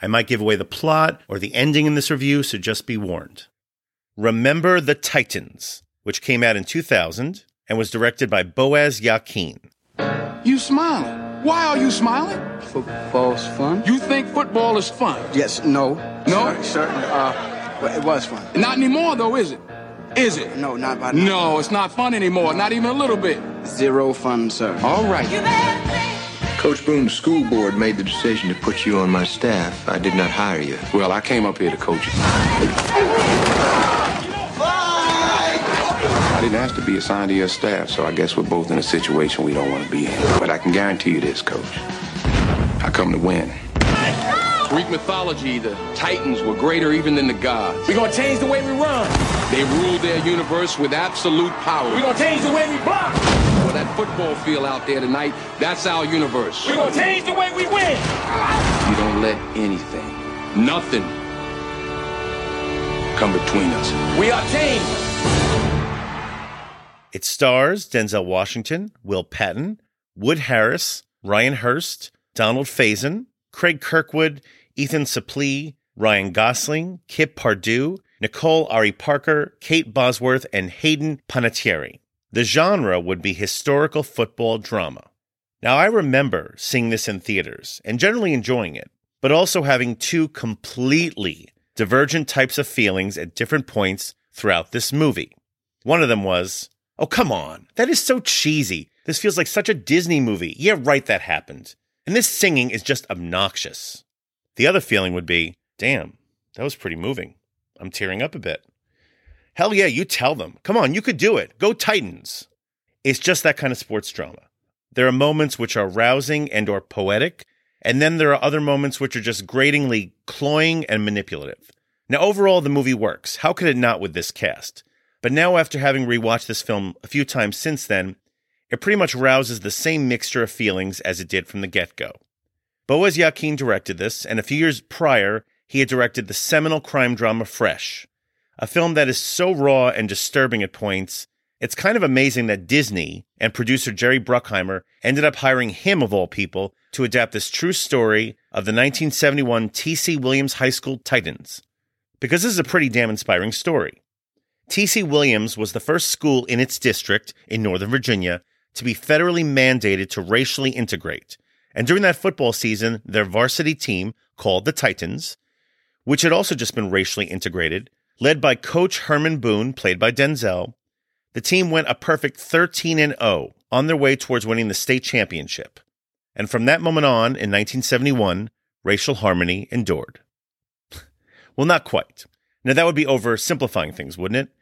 I might give away the plot or the ending in this review, so just be warned. Remember the Titans, which came out in 2000 and was directed by Boaz Yakin. You smiling? Why are you smiling? Football's fun? You think football is fun? Yes, no. No? Cer- Certainly, uh, but it was fun. Not anymore, though, is it? Is it? No, not by now. No, it's not fun anymore. Not even a little bit. Zero fun, sir. All right. Coach Boone's school board made the decision to put you on my staff. I did not hire you. Well, I came up here to coach you. I didn't ask to be assigned to your staff, so I guess we're both in a situation we don't want to be in. But I can guarantee you this, coach. I come to win. Greek mythology, the Titans were greater even than the gods. We're gonna change the way we run. They ruled their universe with absolute power. We're gonna change the way we block. Well, that football field out there tonight, that's our universe. We're gonna change the way we win. You don't let anything, nothing, come between us. We are changed. It stars Denzel Washington, Will Patton, Wood Harris, Ryan Hurst, Donald Faison, Craig Kirkwood, Ethan Suplee, Ryan Gosling, Kip Pardue, Nicole Ari Parker, Kate Bosworth, and Hayden Panettiere. The genre would be historical football drama. Now, I remember seeing this in theaters and generally enjoying it, but also having two completely divergent types of feelings at different points throughout this movie. One of them was, oh, come on, that is so cheesy. This feels like such a Disney movie. Yeah, right, that happened. And this singing is just obnoxious. The other feeling would be, damn, that was pretty moving. I'm tearing up a bit. Hell yeah, you tell them. Come on, you could do it. Go Titans. It's just that kind of sports drama. There are moments which are rousing and or poetic, and then there are other moments which are just gratingly cloying and manipulative. Now overall the movie works. How could it not with this cast? But now after having rewatched this film a few times since then, it pretty much rouses the same mixture of feelings as it did from the get-go. Boaz Yakin directed this, and a few years prior, he had directed the seminal crime drama Fresh, a film that is so raw and disturbing at points, it's kind of amazing that Disney and producer Jerry Bruckheimer ended up hiring him, of all people, to adapt this true story of the 1971 T.C. Williams High School Titans. Because this is a pretty damn inspiring story. T.C. Williams was the first school in its district in Northern Virginia to be federally mandated to racially integrate. And during that football season, their varsity team, called the Titans, which had also just been racially integrated, led by coach Herman Boone, played by Denzel, the team went a perfect 13 and 0 on their way towards winning the state championship. And from that moment on in 1971, racial harmony endured. well, not quite. Now that would be oversimplifying things, wouldn't it?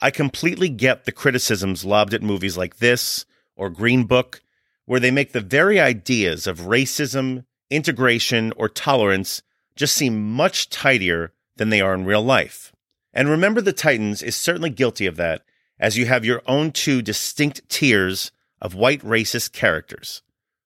I completely get the criticisms lobbed at movies like this or Green Book, where they make the very ideas of racism, integration, or tolerance just seem much tidier than they are in real life. And remember, the Titans is certainly guilty of that, as you have your own two distinct tiers of white racist characters.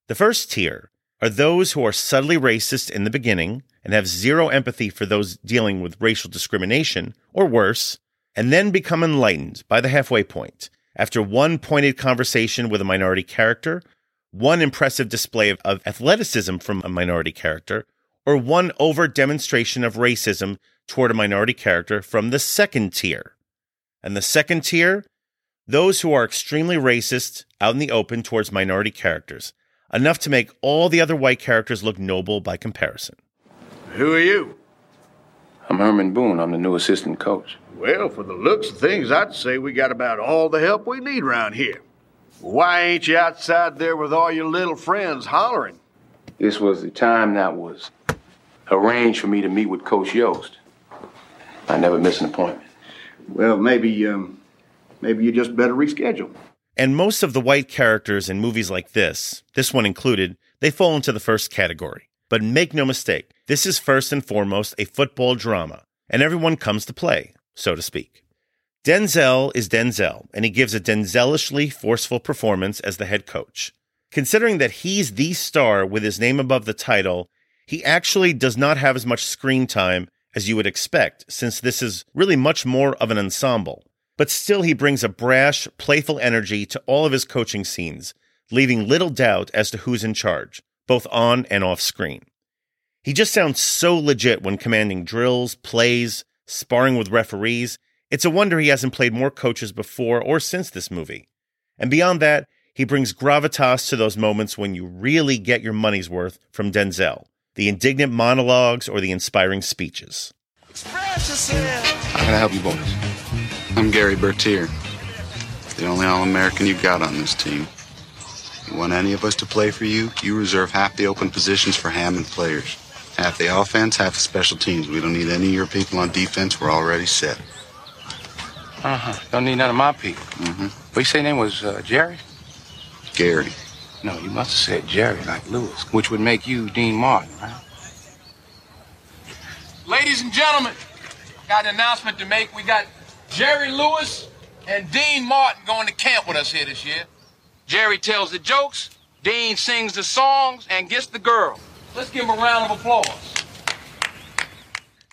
The first tier are those who are subtly racist in the beginning and have zero empathy for those dealing with racial discrimination, or worse, and then become enlightened by the halfway point after one pointed conversation with a minority character, one impressive display of, athleticism from a minority character, or one overt demonstration of racism toward a minority character from the second tier. And the second tier, those who are extremely racist out in the open towards minority characters, enough to make all the other white characters look noble by comparison. Who are you? I'm Herman Boone. I'm the new assistant coach. Well, for the looks of things, I'd say we got about all the help we need around here. Why ain't you outside there with all your little friends hollering? This was the time that was arranged for me to meet with Coach Yoast. I never miss an appointment. Well, maybe, um, maybe you just better reschedule. And most of the white characters in movies like this, this one included, they fall into the first category. But make no mistake, This is first and foremost a football drama, and everyone comes to play, so to speak. Denzel is Denzel, and he gives a Denzelishly forceful performance as the head coach. Considering that he's the star with his name above the title, he actually does not have as much screen time as you would expect, since this is really much more of an ensemble. But still, he brings a brash, playful energy to all of his coaching scenes, leaving little doubt as to who's in charge, both on and off screen. He just sounds so legit when commanding drills, plays, sparring with referees, it's a wonder he hasn't played more coaches before or since this movie. And beyond that, he brings gravitas to those moments when you really get your money's worth from Denzel the indignant monologues or the inspiring speeches. How can I help you boys? I'm Gary Bertier, the only All American you've got on this team. You want any of us to play for you, you reserve half the open positions for Hammond players. Half the offense, half the special teams. We don't need any of your people on defense. We're already set. Uh huh. Don't need none of my people. Mm-hmm. What you say your name was uh, Jerry? Gary. No, you must have said Jerry like Lewis, which would make you Dean Martin, right? Ladies and gentlemen, got an announcement to make. We got Jerry Lewis and Dean Martin going to camp with us here this year. Jerry tells the jokes, Dean sings the songs, and gets the girl. Let's give him a round of applause.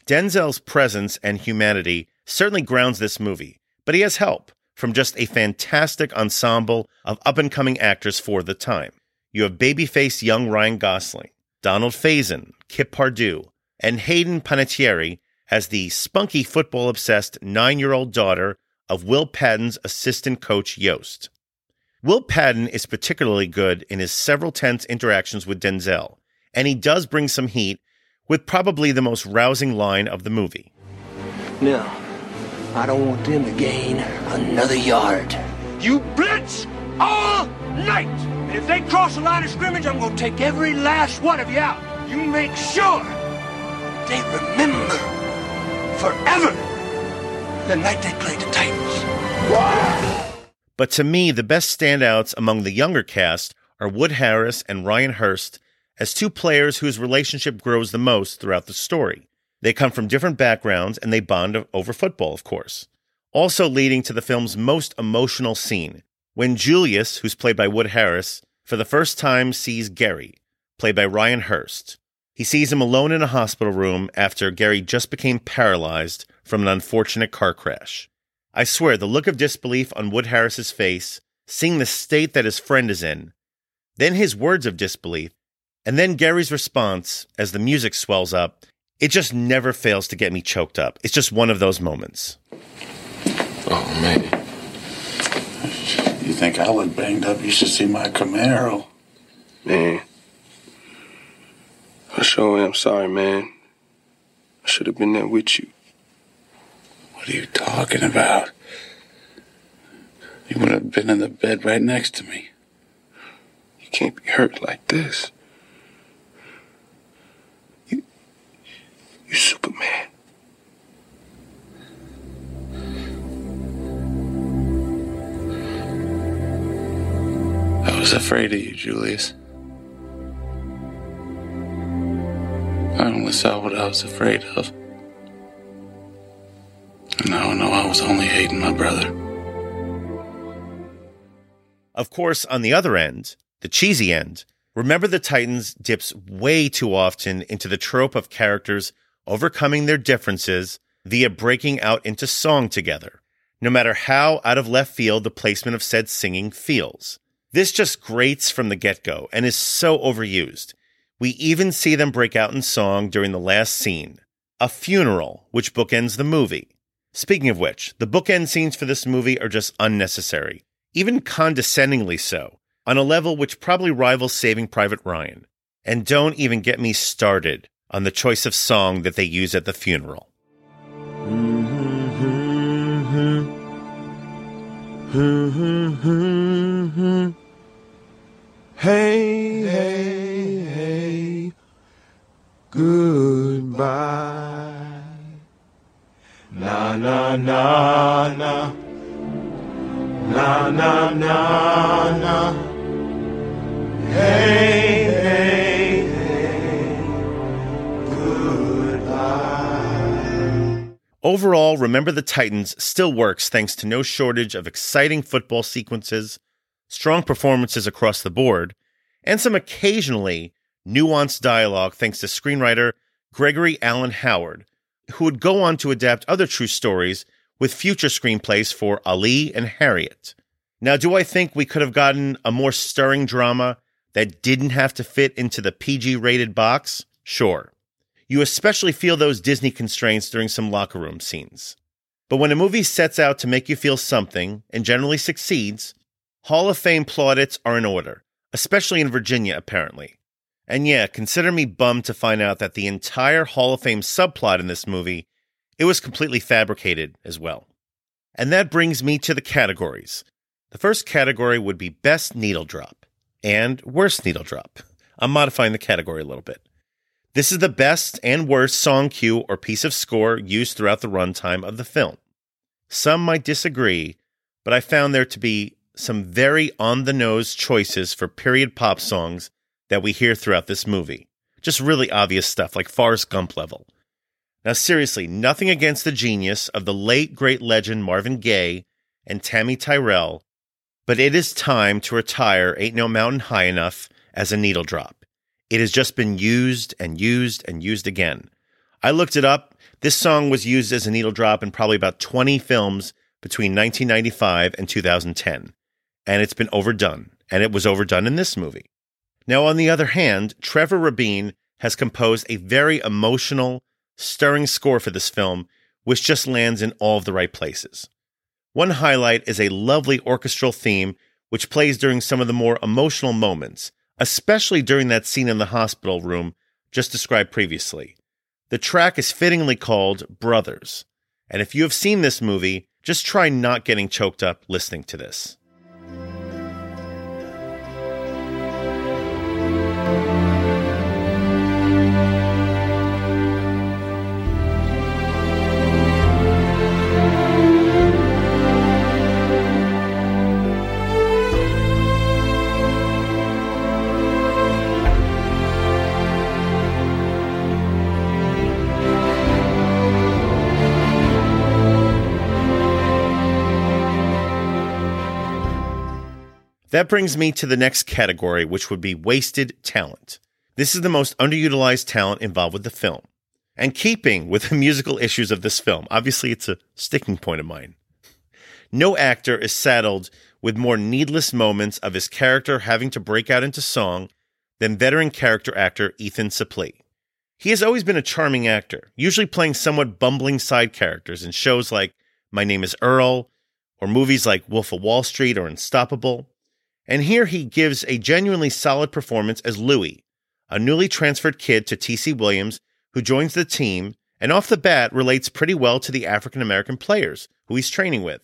Denzel's presence and humanity certainly grounds this movie, but he has help from just a fantastic ensemble of up and coming actors for the time. You have babyface young Ryan Gosling, Donald Faison, Kip Pardue, and Hayden Panettiere as the spunky football obsessed nine year old daughter of Will Patton's assistant coach Yoast. Will Patton is particularly good in his several tense interactions with Denzel, and he does bring some heat with probably the most rousing line of the movie. Now, I don't want them to gain another yard. You blitz all night! And if they cross the line of scrimmage, I'm gonna take every last one of you out. You make sure they remember forever the night they played the Titans. But to me, the best standouts among the younger cast are Wood Harris and Ryan Hurst as two players whose relationship grows the most throughout the story. They come from different backgrounds and they bond over football, of course. Also leading to the film's most emotional scene, when Julius, who's played by Wood Harris, for the first time sees Gary, played by Ryan Hurst. He sees him alone in a hospital room after Gary just became paralyzed from an unfortunate car crash. I swear, the look of disbelief on Wood Harris's face, seeing the state that his friend is in, then his words of disbelief, and then Gary's response as the music swells up it just never fails to get me choked up. It's just one of those moments. Oh, man. You think I look banged up? You should see my Camaro. Man. I sure am sorry, man. I should have been there with you. What are you talking about? You would have been in the bed right next to me. You can't be hurt like this. Was afraid of you, Julius. I only saw what I was afraid of. And I know I was only hating my brother. Of course, on the other end, the cheesy end, Remember the Titans dips way too often into the trope of characters overcoming their differences via breaking out into song together, no matter how out of left field the placement of said singing feels. This just grates from the get go and is so overused. We even see them break out in song during the last scene, a funeral, which bookends the movie. Speaking of which, the bookend scenes for this movie are just unnecessary, even condescendingly so, on a level which probably rivals Saving Private Ryan. And don't even get me started on the choice of song that they use at the funeral. Hey, hey, hey, goodbye. Na, na, na, na. Na, na, na, na. Hey, Overall, Remember the Titans still works thanks to no shortage of exciting football sequences, strong performances across the board, and some occasionally nuanced dialogue thanks to screenwriter Gregory Allen Howard, who would go on to adapt other true stories with future screenplays for Ali and Harriet. Now, do I think we could have gotten a more stirring drama that didn't have to fit into the PG rated box? Sure. You especially feel those Disney constraints during some locker room scenes. But when a movie sets out to make you feel something and generally succeeds, Hall of Fame plaudits are in order, especially in Virginia, apparently. And yeah, consider me bummed to find out that the entire Hall of Fame subplot in this movie, it was completely fabricated as well. And that brings me to the categories. The first category would be Best Needle Drop and Worst Needle Drop. I'm modifying the category a little bit. This is the best and worst song cue or piece of score used throughout the runtime of the film. Some might disagree, but I found there to be some very on the nose choices for period pop songs that we hear throughout this movie. Just really obvious stuff, like Forrest Gump level. Now, seriously, nothing against the genius of the late great legend Marvin Gaye and Tammi Terrell, but it is time to retire Ain't No Mountain High Enough as a needle drop. It has just been used and used and used again. I looked it up. This song was used as a needle drop in probably about 20 films between 1995 and 2010. And it's been overdone. And it was overdone in this movie. Now, on the other hand, Trevor Rabin has composed a very emotional, stirring score for this film, which just lands in all of the right places. One highlight is a lovely orchestral theme which plays during some of the more emotional moments, especially during that scene in the hospital room just described previously. The track is fittingly called Brothers. And if you have seen this movie, just try not getting choked up listening to this. That brings me to the next category, which would be wasted talent. This is the most underutilized talent involved with the film. And keeping with the musical issues of this film, obviously it's a sticking point of mine. No actor is saddled with more needless moments of his character having to break out into song than veteran character actor Ethan Suplee. He has always been a charming actor, usually playing somewhat bumbling side characters in shows like My Name is Earl, or movies like Wolf of Wall Street or Unstoppable. And here he gives a genuinely solid performance as Louis, a newly transferred kid to TC Williams who joins the team and off the bat relates pretty well to the African American players who he's training with.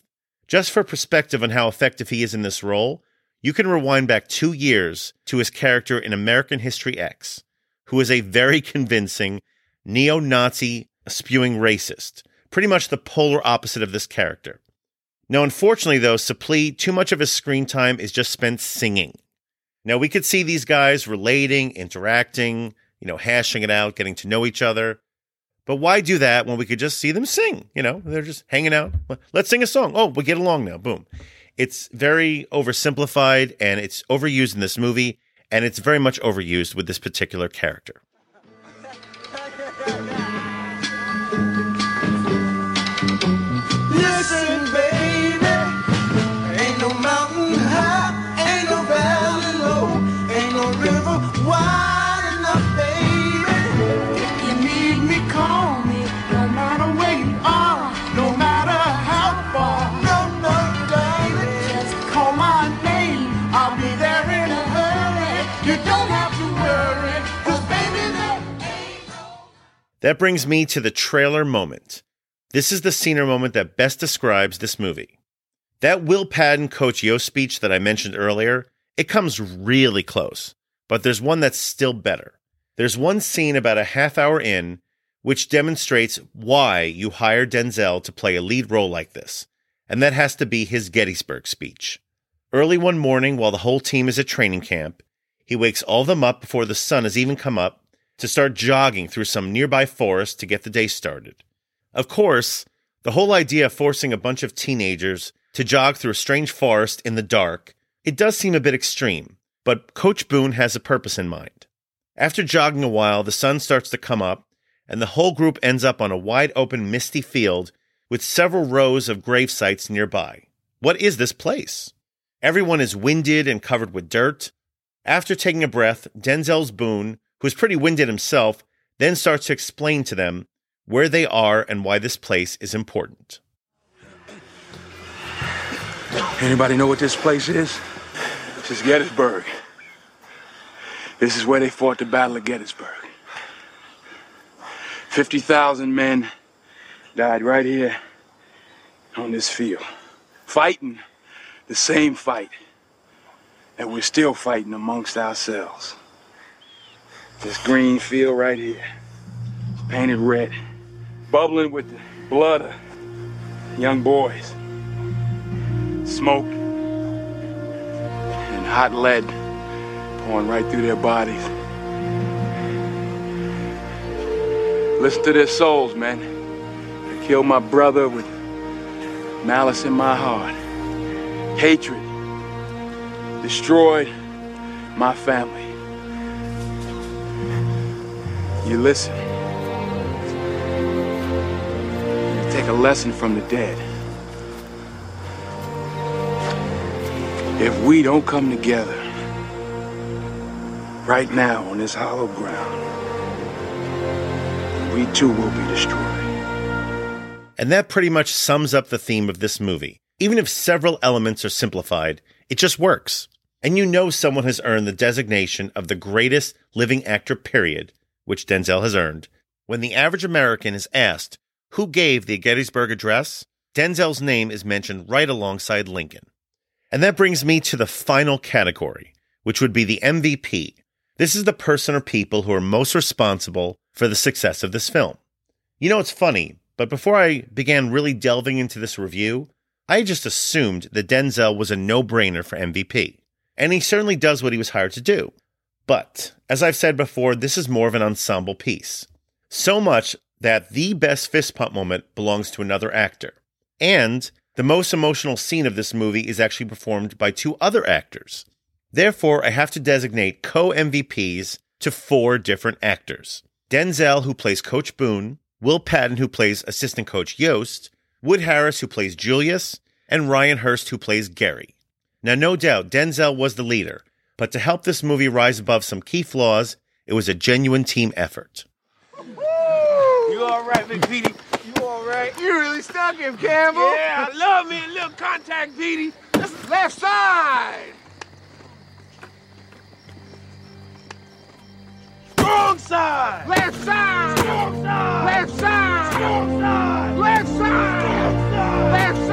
Just for perspective on how effective he is in this role, you can rewind back two years to his character in American History X, who is a very convincing neo Nazi spewing racist, pretty much the polar opposite of this character. Now, unfortunately, though, Suplee, too much of his screen time is just spent singing. Now, we could see these guys relating, interacting, you know, hashing it out, getting to know each other. But why do that when we could just see them sing? You know, they're just hanging out. Let's sing a song. Oh, we get along now. Boom. It's very oversimplified and it's overused in this movie, and it's very much overused with this particular character. Listen, That brings me to the trailer moment. This is the scener moment that best describes this movie. That Will Patton Coach Yo speech that I mentioned earlier, it comes really close, but there's one that's still better. There's one scene about a half hour in which demonstrates why you hire Denzel to play a lead role like this, and that has to be his Gettysburg speech. Early one morning, while the whole team is at training camp, he wakes all of them up before the sun has even come up to start jogging through some nearby forest to get the day started. Of course, The whole idea of forcing a bunch of teenagers to jog through a strange forest in the dark, it does seem a bit extreme, but Coach Boone has a purpose in mind. After jogging a while, the sun starts to come up, and the whole group ends up on a wide open, misty field with several rows of grave sites nearby. What is this place? Everyone is winded and covered with dirt. After taking a breath, Denzel's Boone, who is pretty winded himself, then starts to explain to them where they are and why this place is important. Anybody know what this place is? This is Gettysburg. This is where they fought the Battle of Gettysburg. 50,000 men died right here on this field, fighting the same fight that we're still fighting amongst ourselves. This green field right here, painted red, bubbling with the blood of young boys. Smoke and hot lead pouring right through their bodies. Listen to their souls, man. They killed my brother with malice in my heart, hatred, destroyed my family. You listen. You take a lesson from the dead. If we don't come together right now on this hollow ground, we too will be destroyed. And that pretty much sums up the theme of this movie. Even if several elements are simplified, it just works. And you know someone has earned the designation of the greatest living actor, period, which Denzel has earned. When the average American is asked who gave the Gettysburg Address, Denzel's name is mentioned right alongside Lincoln. And that brings me to the final category, which would be the MVP. This is the person or people who are most responsible for the success of this film. You know, it's funny, but before I began really delving into this review, I just assumed that Denzel was a no brainer for MVP. And he certainly does what he was hired to do. But, as I've said before, this is more of an ensemble piece. So much that the best fist pump moment belongs to another actor. And the most emotional scene of this movie is actually performed by two other actors. Therefore, I have to designate co MVPs to four different actors Denzel, who plays Coach Boone, Will Patton, who plays assistant coach Yoast, Wood Harris, who plays Julius, and Ryan Hurst, who plays Gary. Now, no doubt, Denzel was the leader, but to help this movie rise above some key flaws, it was a genuine team effort. You all right, McPeety? You all right? You really stuck him, Campbell. Yeah, I love me a little contact, Petey. That's left side. Strong side. Left side. Strong side. Left side. Strong side. Left side. Strong side. Left side.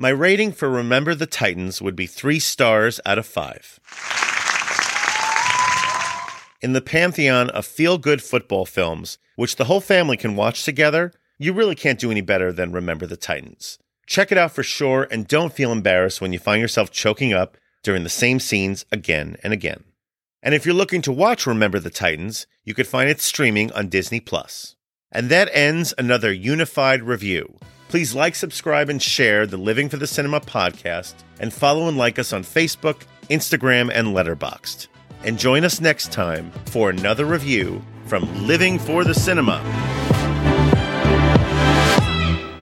My rating for Remember the Titans would be three stars out of five. In the pantheon of feel good football films, which the whole family can watch together, you really can't do any better than Remember the Titans. Check it out for sure and don't feel embarrassed when you find yourself choking up during the same scenes again and again. And if you're looking to watch Remember the Titans, you could find it streaming on Disney Plus. And that ends another unified review. Please like, subscribe, and share the Living for the Cinema podcast, and follow and like us on Facebook, Instagram, and Letterboxd. And join us next time for another review from Living for the Cinema.